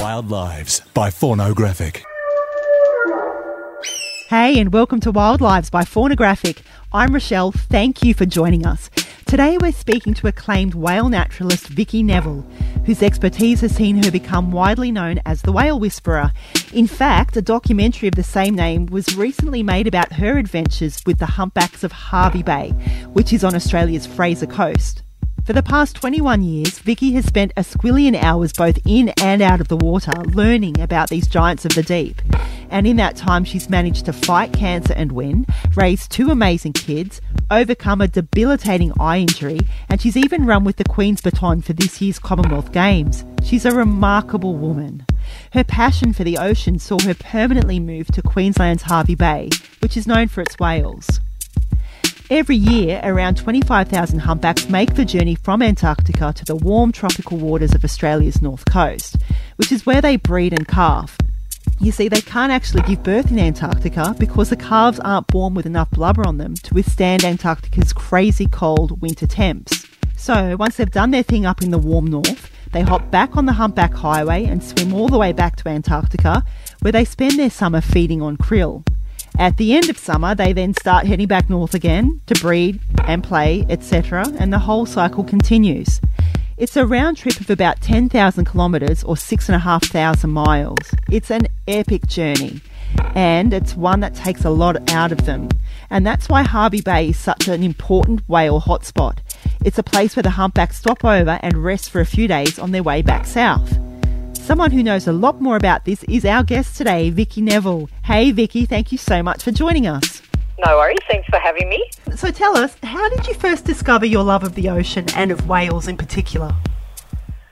Wild Lives by Faunographic. Hey, and welcome to Wild Lives by Faunographic. I'm Rochelle. Thank you for joining us. Today we're speaking to acclaimed whale naturalist Vicky Neville, whose expertise has seen her become widely known as the whale whisperer. In fact, a documentary of the same name was recently made about her adventures with the humpbacks of Hervey Bay, which is on Australia's Fraser Coast. For the past 21 years, Vicky has spent a squillion hours both in and out of the water learning about these giants of the deep. And in that time, she's managed to fight cancer and win, raise two amazing kids, overcome a debilitating eye injury, and she's even run with the Queen's baton for this year's Commonwealth Games. She's a remarkable woman. Her passion for the ocean saw her permanently move to Queensland's Hervey Bay, which is known for its whales. Every year, around 25,000 humpbacks make the journey from Antarctica to the warm tropical waters of Australia's north coast, which is where they breed and calve. You see, they can't actually give birth in Antarctica because the calves aren't born with enough blubber on them to withstand Antarctica's crazy cold winter temps. So, once they've done their thing up in the warm north, they hop back on the humpback highway and swim all the way back to Antarctica, where they spend their summer feeding on krill. At the end of summer, they then start heading back north again to breed and play, etc., and the whole cycle continues. It's a round trip of about 10,000 kilometres or 6,500 miles. It's an epic journey, and it's one that takes a lot out of them. And that's why Hervey Bay is such an important whale hotspot. It's a place where the humpbacks stop over and rest for a few days on their way back south. Someone who knows a lot more about this is our guest today, Vicky Neville. Hey, Vicky, thank you so much for joining us. No worries. Thanks for having me. So tell us, how did you first discover your love of the ocean and of whales in particular?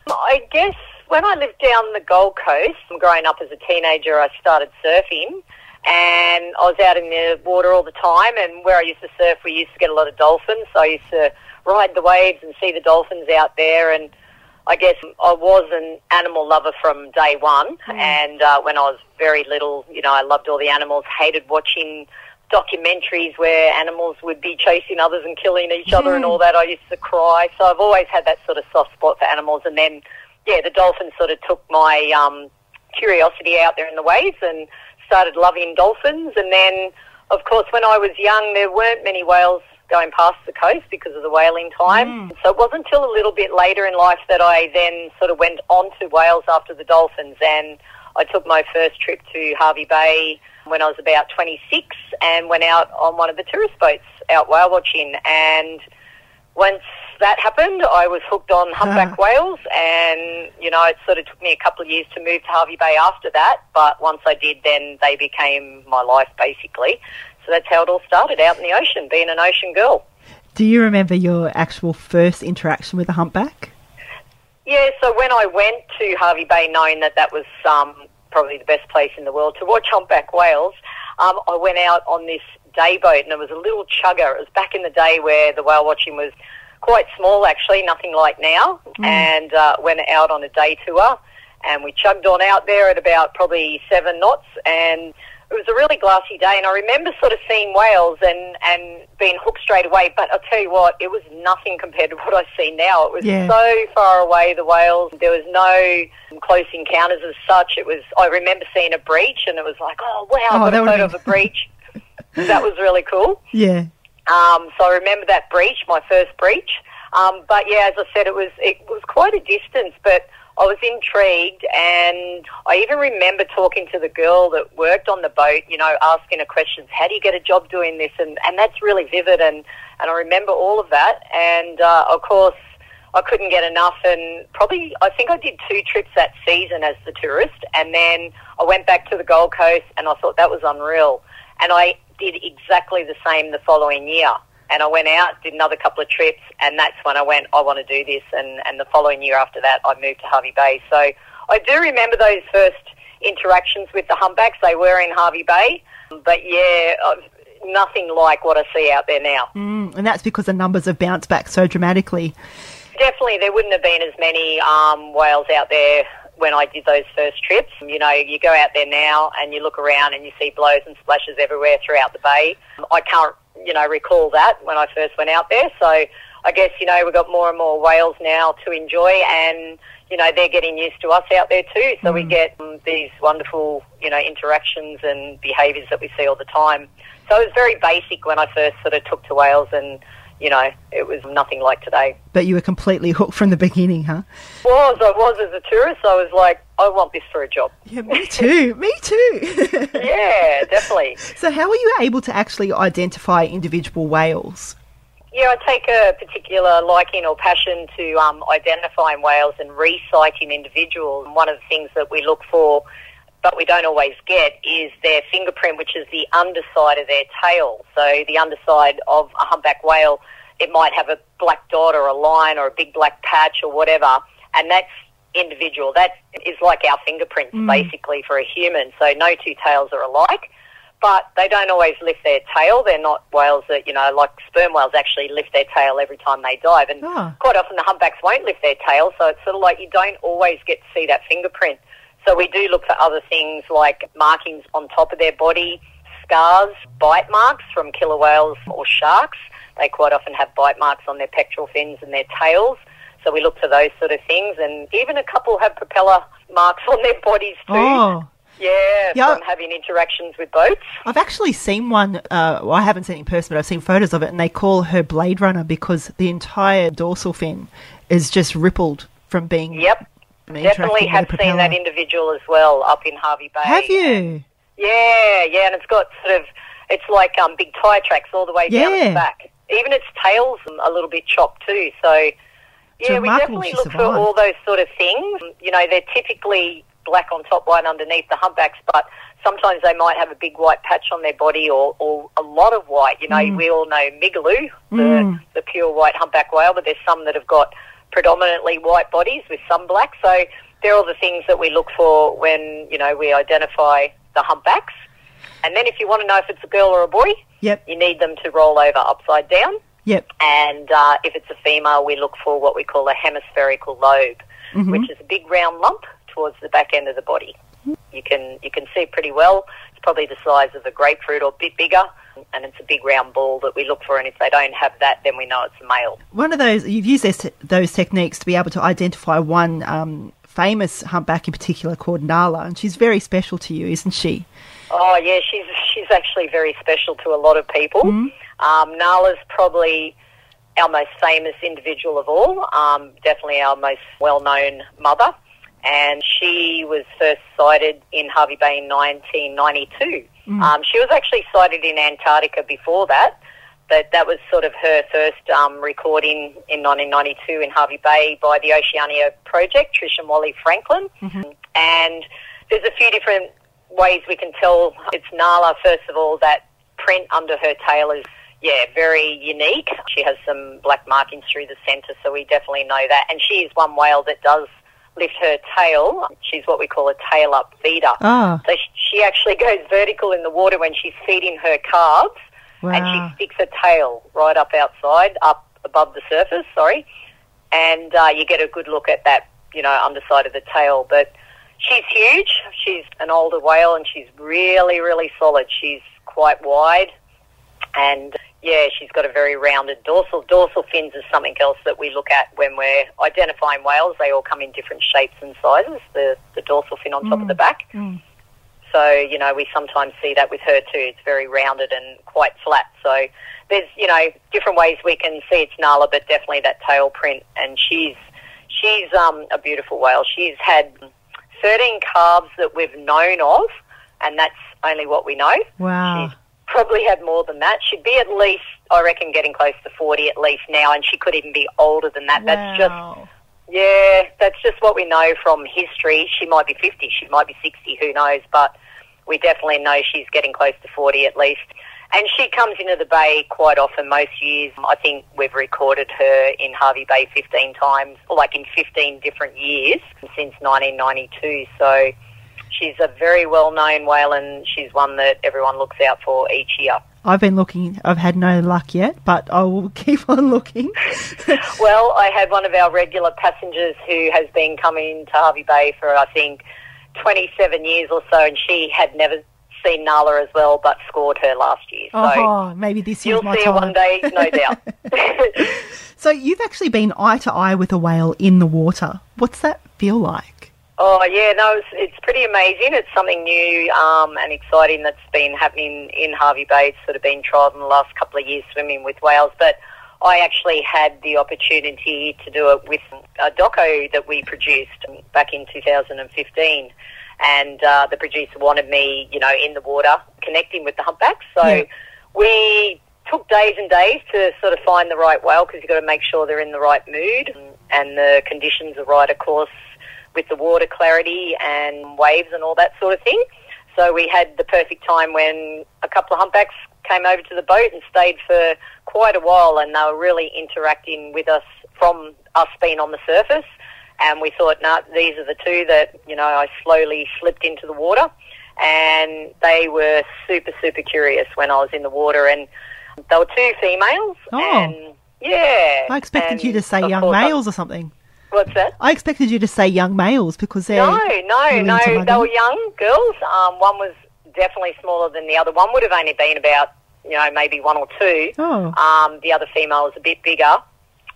I guess when I lived down the Gold Coast, growing up as a teenager, I started surfing. And I was out in the water all the time, and where I used to surf, we used to get a lot of dolphins. So I used to ride the waves and see the dolphins out there. And I guess I was an animal lover from day one. Mm. And uh, when I was very little, you know, I loved all the animals, hated watching documentaries where animals would be chasing others and killing each other mm. and all that. I used to cry. So I've always had that sort of soft spot for animals. And then, yeah, the dolphins sort of took my um, curiosity out there in the waves and started loving dolphins. And then, of course, when I was young, there weren't many whales going past the coast because of the whaling time. Mm. So it wasn't until a little bit later in life that I then sort of went on to whales after the dolphins and I took my first trip to Hervey Bay when I was about 26 and went out on one of the tourist boats out whale watching and once that happened, I was hooked on humpback whales, and you know, it sort of took me a couple of years to move to Hervey Bay after that. But once I did, then they became my life basically. So that's how it all started out in the ocean, being an ocean girl. Do you remember your actual first interaction with a humpback? Yeah, so when I went to Hervey Bay, knowing that that was um, probably the best place in the world to watch humpback whales, um, I went out on this day boat, and it was a little chugger. It was back in the day where the whale watching was quite small, actually, nothing like now, mm. and uh, went out on a day tour. And we chugged on out there at about probably seven knots, and it was a really glassy day, and I remember sort of seeing whales and, and being hooked straight away. But I'll tell you what, it was nothing compared to what I see now. It was yeah. so far away, the whales. There was no close encounters as such. It was. I remember seeing a breach, and it was like, oh wow, oh, I got a photo of a breach. that was really cool. Yeah. Um, so I remember that breach, my first breach. Um, but yeah, as I said, it was it was quite a distance, but I was intrigued, and I even remember talking to the girl that worked on the boat. You know, asking her questions. How do you get a job doing this? And and that's really vivid, and and I remember all of that. And uh, of course, I couldn't get enough, and probably I think I did two trips that season as the tourist, and then I went back to the Gold Coast, and I thought that was unreal. And I did exactly the same the following year and I went out, did another couple of trips, and that's when I went, I want to do this. And, and the following year after that, I moved to Hervey Bay. So I do remember those first interactions with the humpbacks. They were in Hervey Bay. But yeah, nothing like what I see out there now. Mm, and that's because the numbers have bounced back so dramatically. Definitely, there wouldn't have been as many um, whales out there when I did those first trips. You know, you go out there now and you look around and you see blows and splashes everywhere throughout the bay. I can't you know, recall that when I first went out there. So I guess, you know, we've got more and more whales now to enjoy and, you know, they're getting used to us out there too. So we get um, these wonderful, you know, interactions and behaviours that we see all the time. So it was very basic when I first sort of took to whales and, you know, it was nothing like today. But you were completely hooked from the beginning, huh? Was, I was as a tourist, I was like, I want this for a job. Yeah, me too. me too. Yeah, definitely. so, how were you able to actually identify individual whales? Yeah, I take a particular liking or passion to um, identifying whales and resighting individuals. One of the things that we look for, but we don't always get, is their fingerprint, which is the underside of their tail. So the underside of a humpback whale, it might have a black dot or a line or a big black patch or whatever, and that's individual. That is like our fingerprints, basically, for a human. So no two tails are alike but they don't always lift their tail. They're not whales that, you know, like sperm whales actually lift their tail every time they dive. And Ah. quite often the humpbacks won't lift their tail, so it's sort of like you don't always get to see that fingerprint. So we do look for other things like markings on top of their body, scars, bite marks from killer whales or sharks. They quite often have bite marks on their pectoral fins and their tails. So we look for those sort of things. And even a couple have propeller marks on their bodies too. Oh, Yeah, Yeah. from having interactions with boats. I've actually seen one. Uh, well, I haven't seen it in person, but I've seen photos of it, and they call her Blade Runner because the entire dorsal fin is just rippled from being. Yep, definitely have seen that individual as well up in Hervey Bay. Have you? Yeah, yeah, and it's got sort of, it's like um, big tyre tracks all the way down Yeah. its back. Even its tail's a little bit chopped too. So, yeah, we definitely look for all those sort of things. You know, they're typically black on top, white underneath the humpbacks, but sometimes they might have a big white patch on their body or, or a lot of white. You know, Mm. we all know Migaloo, the, the pure white humpback whale, but there's some that have got predominantly white bodies with some black. So they're all the things that we look for when, you know, we identify the humpbacks. And then if you want to know if it's a girl or a boy, Yep. you need them to roll over upside down. Yep. And uh, if it's a female, we look for what we call a hemispherical lobe, which is a big round lump towards the back end of the body. You can you can see pretty well. It's probably the size of a grapefruit or a bit bigger, and it's a big round ball that we look for. And if they don't have that, then we know it's a male. One of those you've used those, those techniques to be able to identify one um, famous humpback in particular called Nala, and she's very special to you, isn't she? Oh yeah, she's she's actually very special to a lot of people. Um, Nala's probably our most famous individual of all. Um, definitely our most well-known mother, and she was first sighted in Hervey Bay in 1992. Um, she was actually sighted in Antarctica before that. But that was sort of her first um, recording in 1992 in Hervey Bay by the Oceania Project, Trish and Wally Franklin. And there's a few different ways we can tell it's Nala. First of all, that print under her tail is, yeah, very unique. She has some black markings through the centre, so we definitely know that. And she is one whale that does lift her tail. She's what we call a tail up feeder. Ah. So she actually goes vertical in the water when she's feeding her calves, and she sticks her tail right up outside, up above the surface. Sorry, and uh, you get a good look at that, you know, underside of the tail. But she's huge. She's an older whale, and she's really, really solid. She's quite wide, and yeah, she's got a very rounded dorsal. Dorsal fins is something else that we look at when we're identifying whales. They all come in different shapes and sizes. The the dorsal fin on top of the back. So, you know, we sometimes see that with her too. It's very rounded and quite flat. So there's, you know, different ways we can see it's Nala, but definitely that tail print. And she's, she's um, a beautiful whale. She's had 13 calves that we've known of, and that's only what we know. Wow. She's probably had more than that. She'd be at least, I reckon, getting close to 40 at least now, and she could even be older than that. That's just yeah, that's just what we know from history. She might be 50, she might be 60, who knows, but we definitely know she's getting close to 40 at least. And she comes into the bay quite often, most years. I think we've recorded her in Hervey Bay 15 times, or like in 15 different years since 1992. So she's a very well known whale and she's one that everyone looks out for each year. I've been looking. I've had no luck yet, but I will keep on looking. Well, I had one of our regular passengers who has been coming to Hervey Bay for, I think, 27 years or so, and she had never seen Nala as well, but scored her last year. So oh, maybe this year's you'll my see her one day, no doubt. So you've actually been eye to eye with a whale in the water. What's that feel like? Oh yeah, no, it's, it's pretty amazing. It's something new um, and exciting that's been happening in Hervey Bay. It's sort of been trialled in the last couple of years swimming with whales, but I actually had the opportunity to do it with a doco that we produced back in 2015. And uh, the producer wanted me, you know, in the water connecting with the humpbacks. So Yeah. we took days and days to sort of find the right whale because you've got to make sure they're in the right mood and the conditions are right, of course, with the water clarity and waves and all that sort of thing. So we had the perfect time when a couple of humpbacks came over to the boat and stayed for quite a while and they were really interacting with us from us being on the surface. And we thought, nah, these are the two that, you know, I slowly slipped into the water. And they were super, super curious when I was in the water. And they were two females. Oh. And yeah. I expected you to say young course I- males or something. What's that? I expected you to say young males because they're No, no, no. They were young girls. Um, one was definitely smaller than the other. One would have only been about, you know, maybe one or two. Oh. Um, the other female was a bit bigger,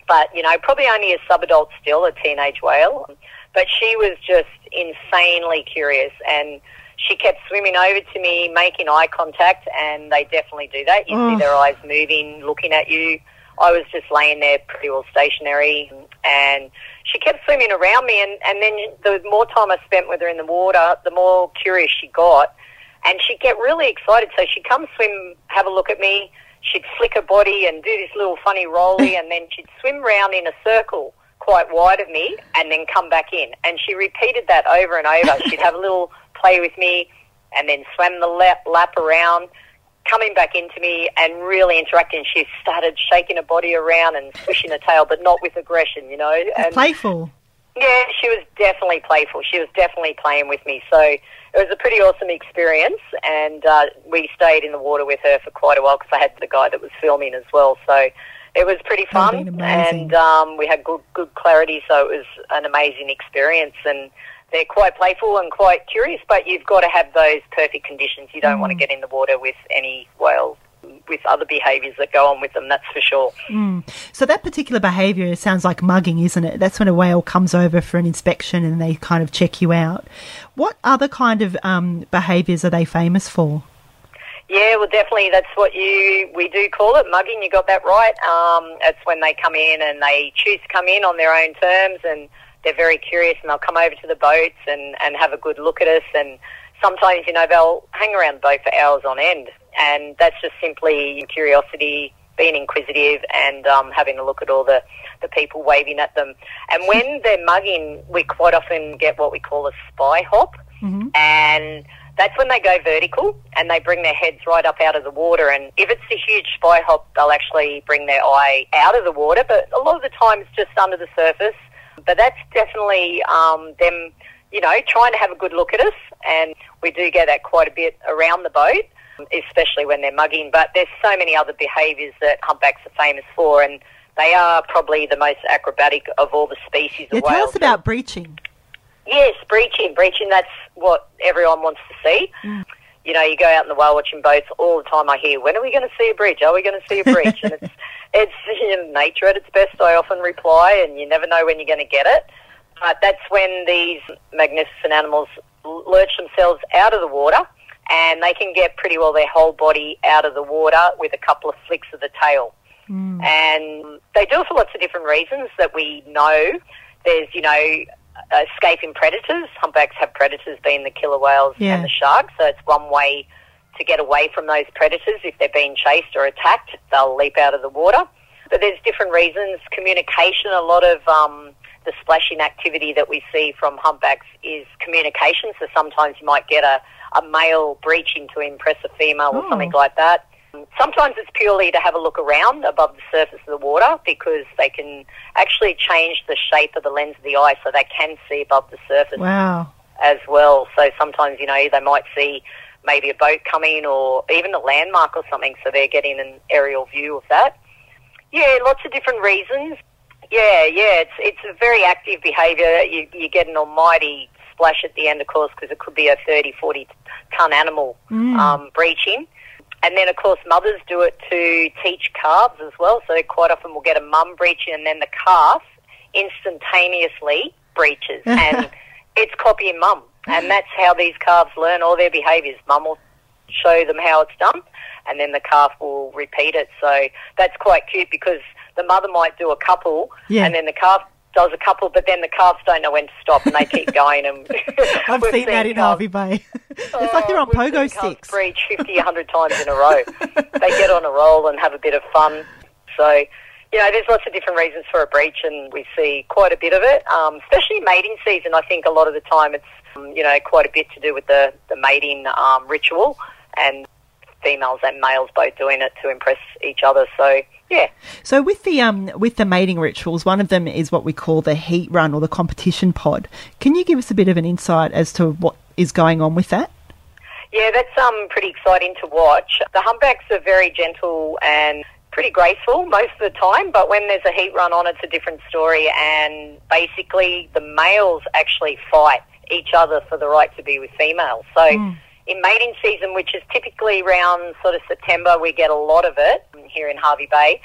but you know, probably only a sub-adult still, a teenage whale. But she was just insanely curious, and she kept swimming over to me, making eye contact, and they definitely do that. You Oh. see their eyes moving, looking at you. I was just laying there pretty well stationary, and she kept swimming around me. And, and then the more time I spent with her in the water, the more curious she got. And she'd get really excited. So she'd come swim, have a look at me. She'd flick her body and do this little funny rolly, and then she'd swim round in a circle quite wide of me and then come back in. And she repeated that over and over. She'd have a little play with me and then swam the lap, lap around, coming back into me and really interacting. She started shaking her body around and swishing her tail, but not with aggression, you know. And playful. yeah, she was definitely playful. She was definitely playing with me. So it was a pretty awesome experience, and uh, we stayed in the water with her for quite a while because I had the guy that was filming as well. So it was pretty fun, and um, we had good good clarity. So it was an amazing experience, and they're quite playful and quite curious. But you've got to have those perfect conditions. You don't Mm. want to get in the water with any whale with other behaviours that go on with them. That's for sure. So that particular behaviour sounds like mugging, isn't it? That's when a whale comes over for an inspection and they kind of check you out. What other kind of um, behaviours are they famous for? Yeah, well, definitely. That's what you we do call it mugging. You got that right. Um, it's when they come in and they choose to come in on their own terms, and they're very curious, and they'll come over to the boats and and have a good look at us. And sometimes, you know, they'll hang around the boat for hours on end, and that's just simply curiosity, being inquisitive, and um, having a look at all the the people waving at them. And when they're mugging, we quite often get what we call a spy hop and that's when they go vertical and they bring their heads right up out of the water. And if it's a huge spy hop, they'll actually bring their eye out of the water. But a lot of the time, it's just under the surface. But that's definitely um, them, you know, trying to have a good look at us. And we do get that quite a bit around the boat, especially when they're mugging. But there's so many other behaviours that humpbacks are famous for, and they are probably the most acrobatic of all the species Yeah, of tell whales. us about breaching. Yes, breaching. Breaching, that's what everyone wants to see. You know, you go out in the whale watching boats all the time. I hear, when are we going to see a breach? Are we going to see a breach? and it's, it's you know, nature at its best, I often reply, and you never know when you're going to get it. But that's when these magnificent animals lurch themselves out of the water and they can get pretty well their whole body out of the water with a couple of flicks of the tail. Hmm. And they do it for lots of different reasons that we know. There's, you know, escaping predators. Humpbacks have predators being the killer whales Yeah. and the sharks, so it's one way to get away from those predators. If they're being chased or attacked, they'll leap out of the water. But there's different reasons. Communication, a lot of um, the splashing activity that we see from humpbacks is communication. So sometimes you might get a, a male breaching to impress a female or Oh. something like that. Sometimes it's purely to have a look around above the surface of the water because they can actually change the shape of the lens of the eye so they can see above the surface Wow. as well. So sometimes, you know, they might see maybe a boat coming or even a landmark or something, so they're getting an aerial view of that. Yeah, lots of different reasons. Yeah, yeah, it's it's a very active behaviour. You you get an almighty splash at the end, of course, because it could be a 30, 40 ton animal um, breaching. And then, of course, mothers do it to teach calves as well. So quite often we'll get a mum breaching and then the calf instantaneously breaches. and it's copying mum. And that's how these calves learn all their behaviours. Mum will show them how it's done and then the calf will repeat it. So that's quite cute because the mother might do a couple Yeah. and then the calf does a couple, but then the calves don't know when to stop and they keep going. And I've we've seen that in calves- Hervey Bay. it's like they're on Oh, pogo seen sticks. Breach 50, 100 times in a row. they get on a roll and have a bit of fun. So, you know, there's lots of different reasons for a breach, and we see quite a bit of it, um, especially mating season. I think a lot of the time it's, you know, quite a bit to do with the, the mating um, ritual and females and males both doing it to impress each other. So, yeah. So with the um with the mating rituals, one of them is what we call the heat run or the competition pod. Can you give us a bit of an insight as to what is going on with that? Yeah, that's um pretty exciting to watch. The humpbacks are very gentle and pretty graceful most of the time, but when there's a heat run on, it's a different story. And basically, the males actually fight each other for the right to be with females. So. Hmm. In mating season, which is typically around sort of September, we get a lot of it here in Hervey Bay.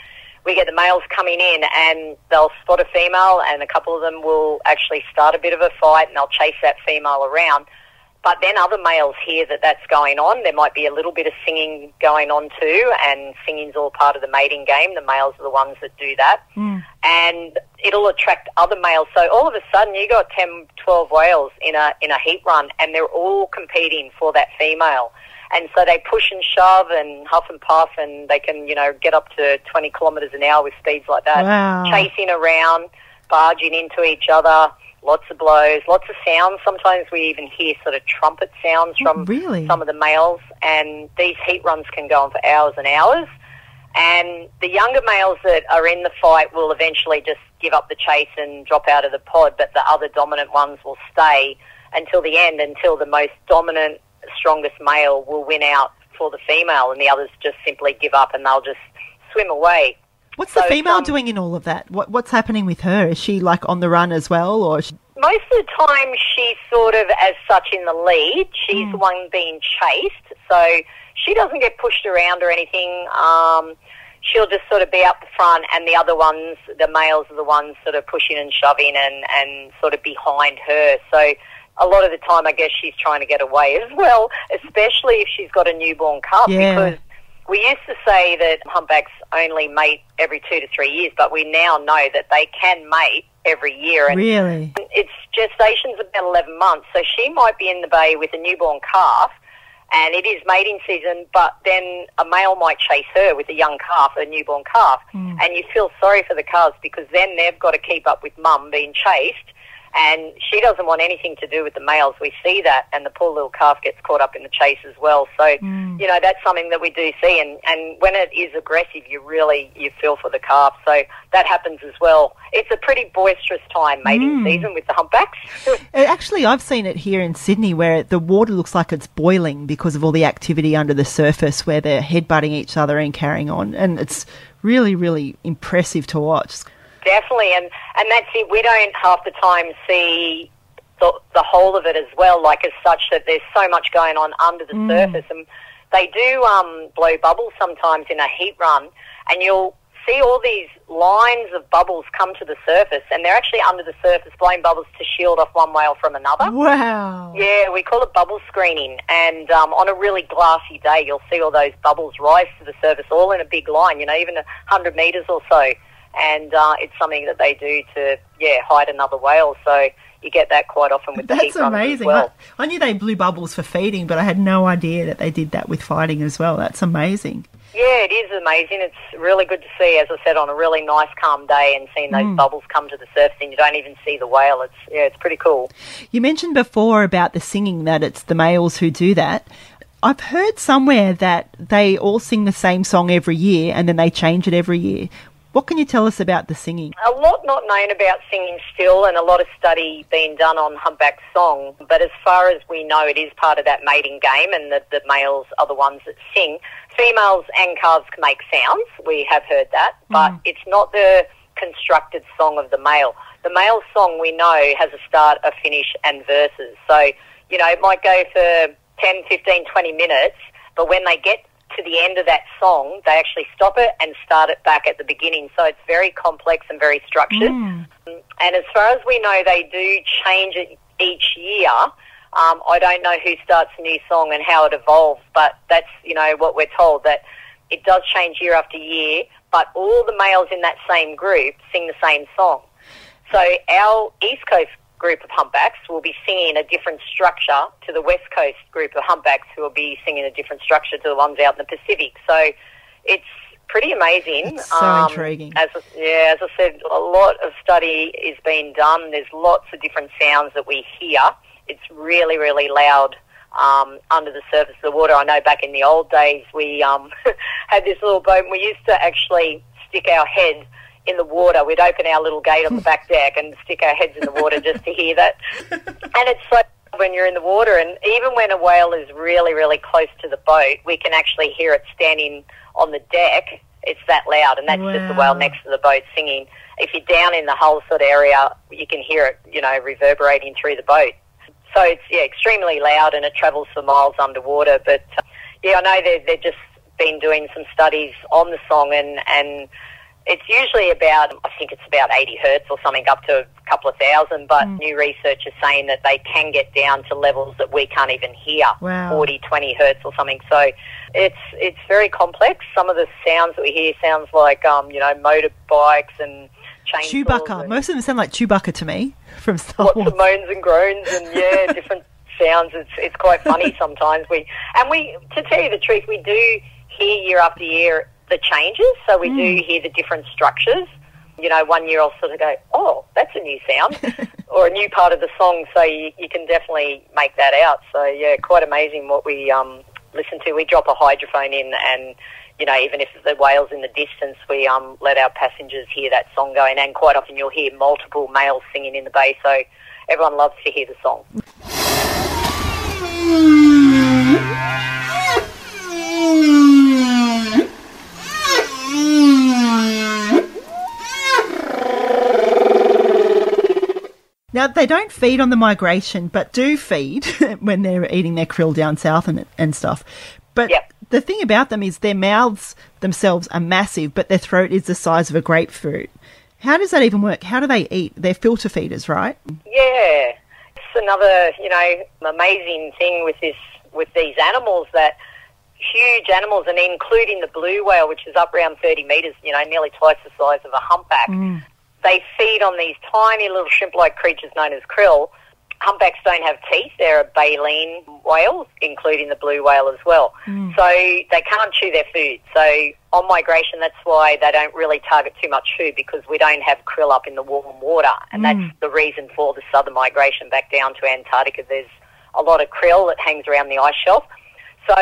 We get the males coming in and they'll spot a female, and a couple of them will actually start a bit of a fight and they'll chase that female around. But then other males hear that that's going on. There might be a little bit of singing going on too, and singing's all part of the mating game. The males are the ones that do that. Hmm. And it'll attract other males. So all of a sudden you got 10, 12 whales in a, in a heat run and they're all competing for that female. And so they push and shove and huff and puff and they can, you know, get up to 20 kilometres an hour with speeds like that. Wow. Chasing around, barging into each other, lots of blows, lots of sounds. Sometimes we even hear sort of trumpet sounds oh, from really? some of the males. And these heat runs can go on for hours and hours. And the younger males that are in the fight will eventually just give up the chase and drop out of the pod, but the other dominant ones will stay until the end, until the most dominant, strongest male will win out for the female, and the others just simply give up and they'll just swim away. What's the So female some- doing in all of that? What what's happening with her? Is she like on the run as well, or she... Most of the time, she's sort of as such in the lead. She's the one being chased, so she doesn't get pushed around or anything. Um, she'll just sort of be up the front, and the other ones, the males, are the ones sort of pushing and shoving and, and sort of behind her. So a lot of the time, I guess she's trying to get away as well, especially if she's got a newborn cub, Yeah. because we used to say that humpbacks only mate every two to three years, but we now know that they can mate every year. And really? its gestation's about 11 months, so she might be in the bay with a newborn calf, and it is mating season, but then a male might chase her with a young calf, a newborn calf, hmm. and you feel sorry for the calves because then they've got to keep up with mum being chased, and she doesn't want anything to do with the males. We see that, and the poor little calf gets caught up in the chase as well. So, you know, that's something that we do see, and, and when it is aggressive, you really, you feel for the calf. So that happens as well. It's a pretty boisterous time, mating season with the humpbacks. Uh, Actually, I've seen it here in Sydney where the water looks like it's boiling because of all the activity under the surface where they're headbutting each other and carrying on. And it's really, really impressive to watch. Definitely, and and that's it. We don't half the time see the, the whole of it as well, like as such that there's so much going on under the surface, and they do um, blow bubbles sometimes in a heat run, and you'll see all these lines of bubbles come to the surface, and they're actually under the surface blowing bubbles to shield off one whale from another. Wow. Yeah, we call it bubble screening. And um, on a really glassy day, you'll see all those bubbles rise to the surface, all in a big line, you know, even a 100 metres or so. And uh, it's something that they do to, yeah, hide another whale. So you get that quite often with the heat That's as amazing. well. I, I knew they blew bubbles for feeding, but I had no idea that they did that with fighting as well. That's amazing. Yeah, it is amazing. It's really good to see, as I said, on a really nice, calm day and seeing those Mm. bubbles come to the surface and you don't even see the whale. It's, yeah, it's pretty cool. You mentioned before about the singing that it's the males who do that. I've heard somewhere that they all sing the same song every year and then they change it every year. What can you tell us about the singing? A lot not known about singing still, and a lot of study being done on humpback song. But as far as we know, it is part of that mating game, and the, the males are the ones that sing. Females and calves can make sounds. We have heard that, mm. but it's not the constructed song of the male. The the male song we know has a start, a finish, and verses. So, you know, it might go for 10, 15, 20 minutes, but when they get to the end of that song, they actually stop it and start it back at the beginning. So it's very complex and very structured. Mm. And as far as we know, they do change it each year. Um, I don't know who starts a new song and how it evolves, but that's you know what we're told that it does change year after year. But all the males in that same group sing the same song. So our East Coast group of humpbacks will be singing a different structure to the West Coast group of humpbacks who will be singing a different structure to the ones out in the Pacific. So it's pretty amazing. It's so Um, intriguing. As I- yeah, as I said, a lot of study is being done. There's lots of different sounds that we hear. It's really, really loud um, under the surface of the water. I know back in the old days we um, had this little boat and we used to actually stick our head in the water. We'd open our little gate on the back deck and stick our heads in the water just to hear that. And it's so when you're in the water, and even when a whale is really, really close to the boat, we can actually hear it standing on the deck. It's that loud, and that's just the whale next to the boat singing. If you're down in the hull sort of area, you can hear it, you know, reverberating through the boat. So it's yeah, extremely loud, and it travels for miles underwater. But uh, yeah, I know they've they've just been doing some studies on the song, and and it's usually about I think it's about 80 hertz or something, up to a couple of thousand. But new research is saying that they can get down to levels that we can't even hear, Wow. 40, 20 hertz or something. So it's it's very complex. Some of the sounds that we hear sounds like um, you know motorbikes and chainsaws. Chewbacca. and- Most of them sound like Chewbacca to me from Star lots Wars. of moans and groans and yeah, different sounds. It's it's quite funny sometimes. We and we to tell you the truth, we do hear year after year the changes. So we do hear the different structures. You know, one year I'll sort of go, oh, that's a new sound, or a new part of the song. So you, you can definitely make that out. So yeah, quite amazing what we um, listen to. We drop a hydrophone in and. You know, even if the whale's in the distance, we um, let our passengers hear that song going, and quite often you'll hear multiple males singing in the bay. So everyone loves to hear the song. Now they don't feed on the migration, but do feed when they're eating their krill down south and and stuff. But Yep. the thing about them is their mouths themselves are massive, but their throat is the size of a grapefruit. How does that even work? How do they eat? They're filter feeders, right? Yeah, it's another you know amazing thing with this with these animals that huge animals, and including the blue whale, which is up around thirty meters, you know, nearly twice the size of a humpback. Mm. They feed on these tiny little shrimp-like creatures known as krill. Humpbacks don't have teeth; they're a baleen whales, including the blue whale as well. Hmm. So they can't chew their food. So on migration, that's why they don't really target too much food because we don't have krill up in the warm water, and that's hmm. the reason for the southern migration back down to Antarctica. There's a lot of krill that hangs around the ice shelf. So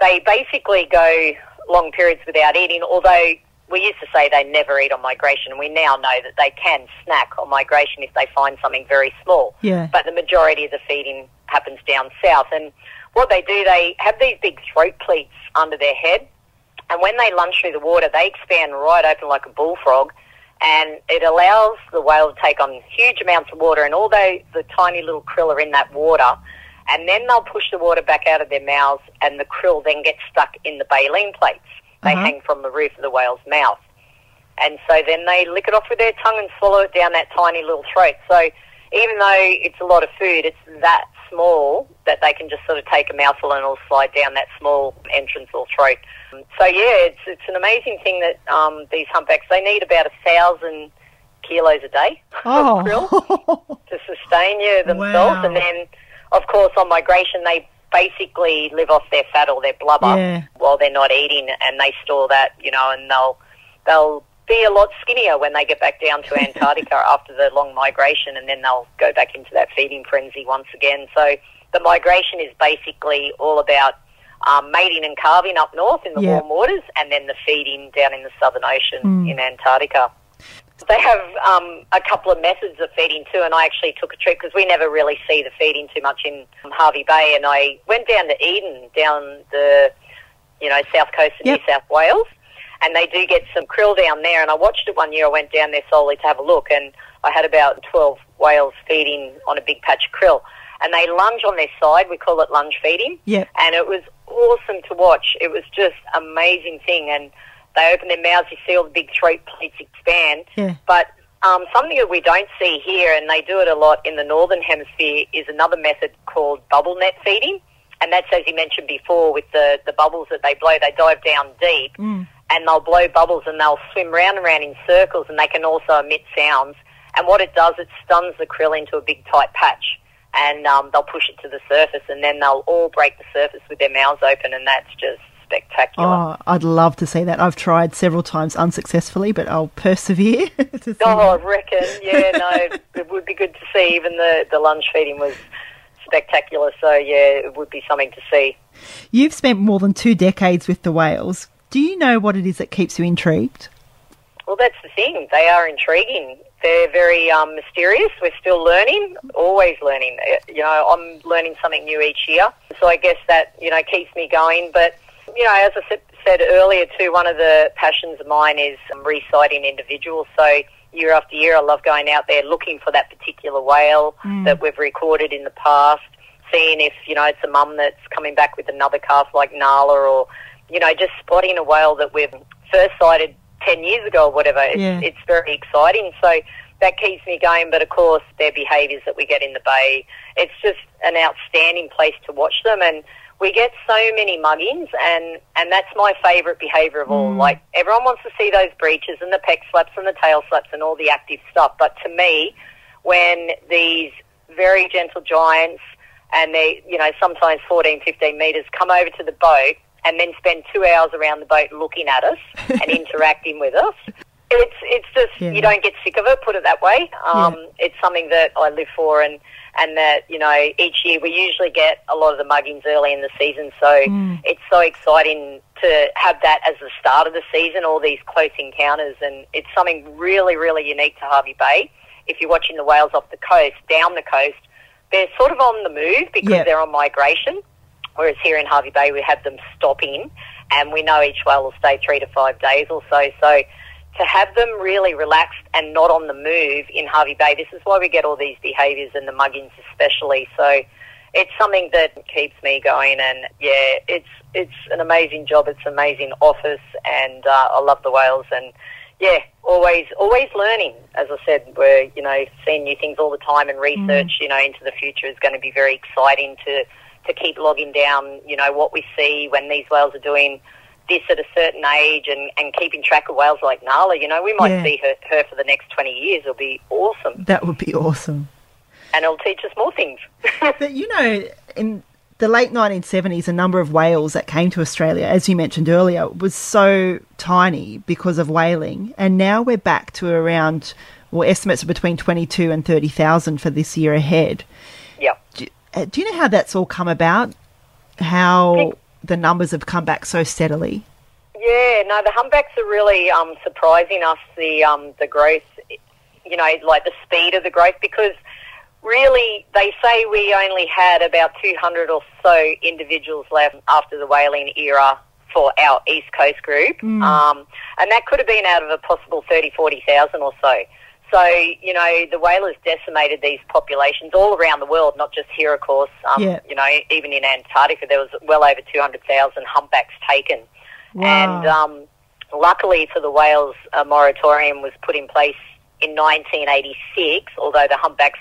they basically go long periods without eating, although we used to say they never eat on migration. We now know that they can snack on migration if they find something very small. Yeah. But the majority of the feeding happens down south. And what they do, they have these big throat pleats under their head. And when they lunge through the water, they expand right open like a bullfrog. And it allows the whale to take on huge amounts of water. And although the tiny little krill are in that water, and then they'll push the water back out of their mouths, and the krill then get stuck in the baleen plates. They Uh-huh. hang from the roof of the whale's mouth. And so then they lick it off with their tongue and swallow it down that tiny little throat. So even though it's a lot of food, it's that small that they can just sort of take a mouthful and it'll slide down that small entrance or throat. So yeah, it's it's an amazing thing that um, these humpbacks they need about a thousand kilos a day of krill Oh, to sustain you themselves. Wow. And then, of course, on migration, they basically live off their fat or their blubber Yeah. while they're not eating, and they store that, you know, and they'll they'll be a lot skinnier when they get back down to Antarctica after the long migration, and then they'll go back into that feeding frenzy once again. So the migration is basically all about. Um, mating and calving up north in the warm waters, and then the feeding down in the Southern Ocean Mm. in Antarctica. They have um, a couple of methods of feeding too, and I actually took a trip because we never really see the feeding too much in Hervey Bay, and I went down to Eden, down the you know south coast of Yep. New South Wales, and they do get some krill down there. And I watched it one year. I went down there solely to have a look, and I had about 12 whales feeding on a big patch of krill. And they lunge on their side. We call it lunge feeding. Yeah. And it was awesome to watch. It was just amazing thing. And they open their mouths, you see all the big throat plates expand. Yeah. But um, something that we don't see here, and they do it a lot in the northern hemisphere, is another method called bubble net feeding. And that's, as you mentioned before, with the, the bubbles that they blow, they dive down deep Mm. and they'll blow bubbles and they'll swim round and round in circles and they can also emit sounds. And what it does, it stuns the krill into a big tight patch and um, they'll push it to the surface and then they'll all break the surface with their mouths open and that's just spectacular. Oh, I'd love to see that. I've tried several times unsuccessfully, but I'll persevere to see Oh, I reckon. Yeah, no, it would be good to see. Even the, the lunge feeding was spectacular. So, yeah, it would be something to see. You've spent more than two decades with the whales. Do you know what it is that keeps you intrigued? Well, that's the thing. They are intriguing. They're very um, mysterious. We're still learning, always learning. You know, I'm learning something new each year. So I guess that, you know, keeps me going. But, you know, as I said, earlier too, one of the passions of mine is um, resighting individuals. So year after year, I love going out there looking for that particular whale mm. that we've recorded in the past, seeing if, you know, it's a mum that's coming back with another calf like Nala or, you know, just spotting a whale that we've first sighted 10 years ago or whatever. It's, Yeah. it's very exciting. So that keeps me going. But of course, their behaviours that we get in the bay, it's just an outstanding place to watch them. And we get so many muggings, and, and that's my favourite behaviour of all. Like, everyone wants to see those breaches and the pec slaps and the tail slaps and all the active stuff. But to me, when these very gentle giants and they, you know, sometimes 14, 15 metres come over to the boat and then spend two hours around the boat looking at us and interacting with us. It's it's just Yeah. you don't get sick of it. Put it that way. Um, It's something that I live for, and and that you know each year we usually get a lot of the muggings early in the season. So hmm. it's so exciting to have that as the start of the season. All these close encounters, and it's something really really unique to Hervey Bay. If you're watching the whales off the coast, down the coast, they're sort of on the move because Yeah. they're on migration. Whereas here in Hervey Bay, we have them stopping, and we know each whale will stay three to five days or so. So to have them really relaxed and not on the move in Hervey Bay, this is why we get all these behaviours and the muggings especially. So it's something that keeps me going, and yeah, it's it's an amazing job. It's an amazing office, and uh, I love the whales, and yeah, always always learning. As I said, we're you know seeing new things all the time, and research you know into the future is going to be very exciting to to keep logging down. You know what we see when these whales are doing this at a certain age, and and keeping track of whales like Nala. You know, we might Yeah. see her her for the next twenty years. It'll be awesome, That would be awesome. and it'll teach us more things. But you know, in the late 1970s, a number of whales that came to Australia, as you mentioned earlier, was so tiny because of whaling, and now we're back to around, well, estimates are between 22 and 30,000 for this year ahead. yeah. Do, uh, do you know how that's all come about? How the numbers have come back so steadily? Yeah, no, the humpbacks are really um, surprising us. The um, the growth, you know, like the speed of the growth, because really they say we only had about 200 or so individuals left after the whaling era for our East Coast group, um, and that could have been out of a possible 30, 40,000 or so. So, you know, the whalers decimated these populations all around the world, not just here, of course. Um, Yeah. You know, even in Antarctica, there was well over 200,000 humpbacks taken. Wow. And um, luckily for the whales, a moratorium was put in place in 1986, although the humpbacks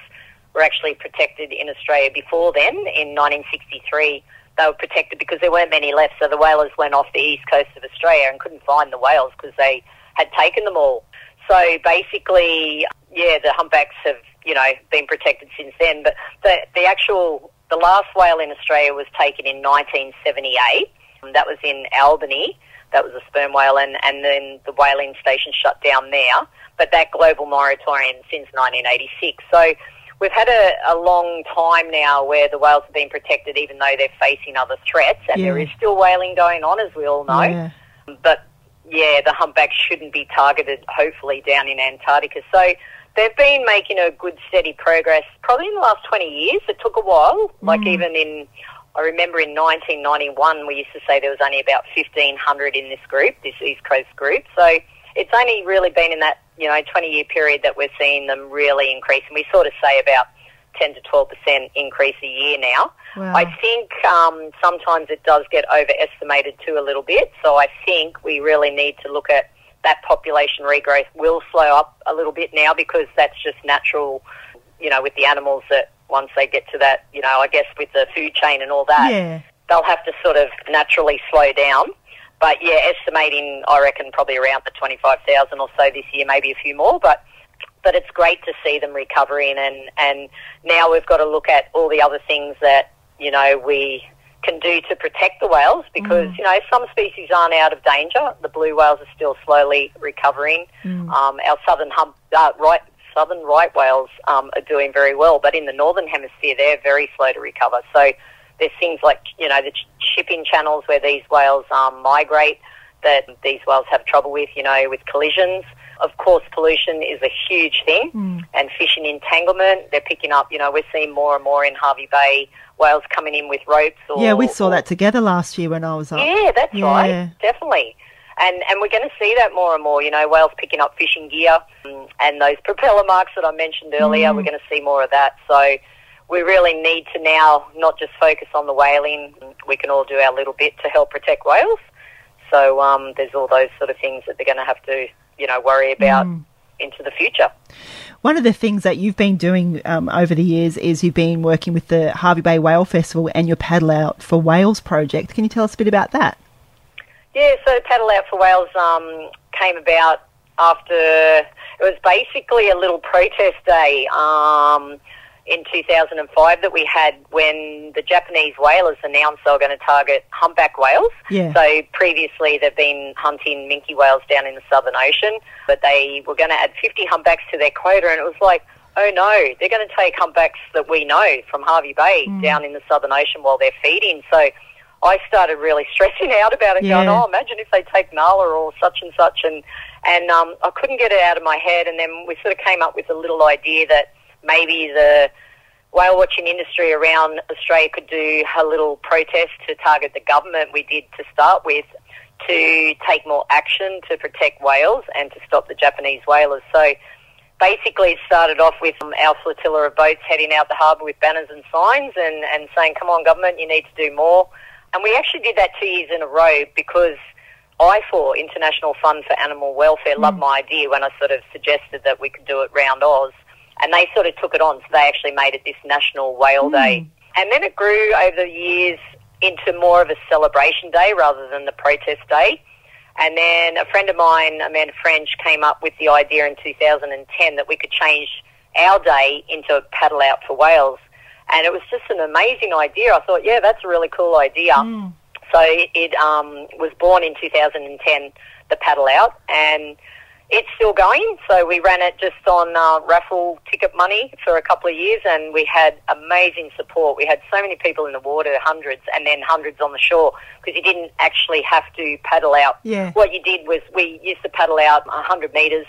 were actually protected in Australia before then. In 1963, they were protected because there weren't many left, so the whalers went off the east coast of Australia and couldn't find the whales because they had taken them all. So basically, yeah, the humpbacks have, you know, been protected since then. But the, the actual, the last whale in Australia was taken in 1978. Um, That was in Albany. That was a sperm whale, and, and then the whaling station shut down there. But that global moratorium since 1986. So we've had a, a long time now where the whales have been protected, even though they're facing other threats, and there Yeah. is still whaling going on, as we all know. Yeah. But yeah, the humpbacks shouldn't be targeted, hopefully, down in Antarctica. So they've been making a good, steady progress probably in the last 20 years. It took a while. Like mm. even in, I remember in 1991, we used to say there was only about 1,500 in this group, this East Coast group. So it's only really been in that you know, 20 year period that we're seeing them really increase. And we sort of say about 10 to 12% increase a year now. Wow. I think um, sometimes it does get overestimated too a little bit. So I think we really need to look at that population regrowth will slow up a little bit now because that's just natural, you know, with the animals that once they get to that, you know, I guess with the food chain and all that, Yeah. they'll have to sort of naturally slow down. But yeah, estimating, I reckon probably around the 25,000 or so this year, maybe a few more. But but it's great to see them recovering and, and now we've got to look at all the other things that, you know, we can do to protect the whales because, you know, some species aren't out of danger. The blue whales are still slowly recovering. Um, our southern hump, uh, right, southern right whales um, are doing very well, but in the northern hemisphere, they're very slow to recover. So there's things like, you know, the ch- shipping channels where these whales um, migrate that these whales have trouble with, you know, with collisions. Of course, pollution is a huge thing, and fishing entanglement. They're picking up. You know, we're seeing more and more in Hervey Bay whales coming in with ropes. Or, Yeah, we saw or- that together last year when I was up. Yeah, that's Yeah. right, definitely. And and we're going to see that more and more. You know, whales picking up fishing gear mm, and those propeller marks that I mentioned earlier. Mm. We're going to see more of that. So we really need to now not just focus on the whaling. We can all do our little bit to help protect whales. So um, there's all those sort of things that they're going to have to, you know, worry about Mm. into the future. One of the things that you've been doing um, over the years is you've been working with the Hervey Bay Whale Festival and your Paddle Out for Whales project. Can you tell us a bit about that? Yeah, so Paddle Out for Whales um, came about after it was basically a little protest day um, in 2005 that we had when the Japanese whalers announced they were going to target humpback whales. Yeah. So previously they've been hunting minke whales down in the Southern Ocean, but they were going to add 50 humpbacks to their quota, and it was like, oh no, they're going to take humpbacks that we know from Hervey Bay down in the Southern Ocean while they're feeding. So I started really stressing out about it, going, oh, imagine if they take Nala or such and such, and and um, I couldn't get it out of my head. And then we sort of came up with a little idea that maybe the whale watching industry around Australia could do a little protest to target the government. We did to start with to take more action to protect whales and to stop the Japanese whalers. So basically it started off with um, our flotilla of boats heading out the harbour with banners and signs and, and saying, come on, government, you need to do more. And we actually did that two years in a row because IFAW, International Fund for Animal Welfare, loved my idea when I sort of suggested that we could do it round Oz. And they sort of took it on, so they actually made it this National Whale Day. And then it grew over the years into more of a celebration day rather than the protest day. And then a friend of mine, Amanda French, came up with the idea in 2010 that we could change our day into a paddle out for whales. And it was just an amazing idea. I thought, yeah, that's a really cool idea. So it, it um, was born in 2010, the paddle out, and it's still going. So we ran it just on uh, raffle ticket money for a couple of years, and we had amazing support. We had so many people in the water, hundreds, and then hundreds on the shore, because you didn't actually have to paddle out. Yeah. What you did was we used to paddle out 100 metres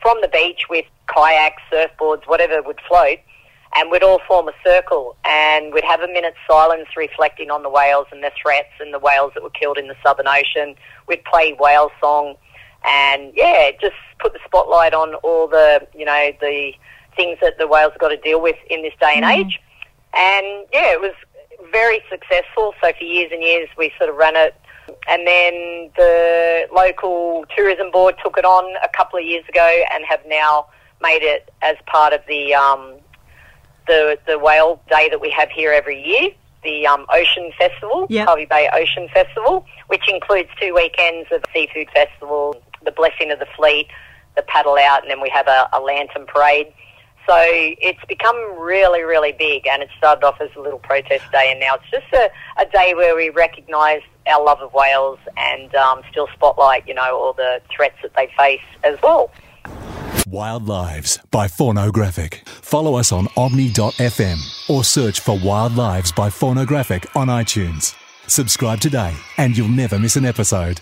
from the beach with kayaks, surfboards, whatever would float and we'd all form a circle and we'd have a minute's silence reflecting on the whales and the threats and the whales that were killed in the Southern Ocean. We'd play whale song and yeah, just put the spotlight on all the, you know, the things that the whales have got to deal with in this day and age. And yeah, it was very successful. So for years and years we sort of ran it and then the local tourism board took it on a couple of years ago and have now made it as part of the um, the the whale day that we have here every year, the um, Ocean Festival, Yep. Hervey Bay Ocean Festival, which includes two weekends of seafood festival, the blessing of the fleet, the paddle out, and then we have a, a lantern parade. So it's become really, really big, and it started off as a little protest day, and now it's just a, a day where we recognise our love of whales and um, still spotlight, you know, all the threats that they face as well. Wild Lives by Pornographic. Follow us on omny.fm or search for Wild Lives by Pornographic on iTunes. Subscribe today and you'll never miss an episode.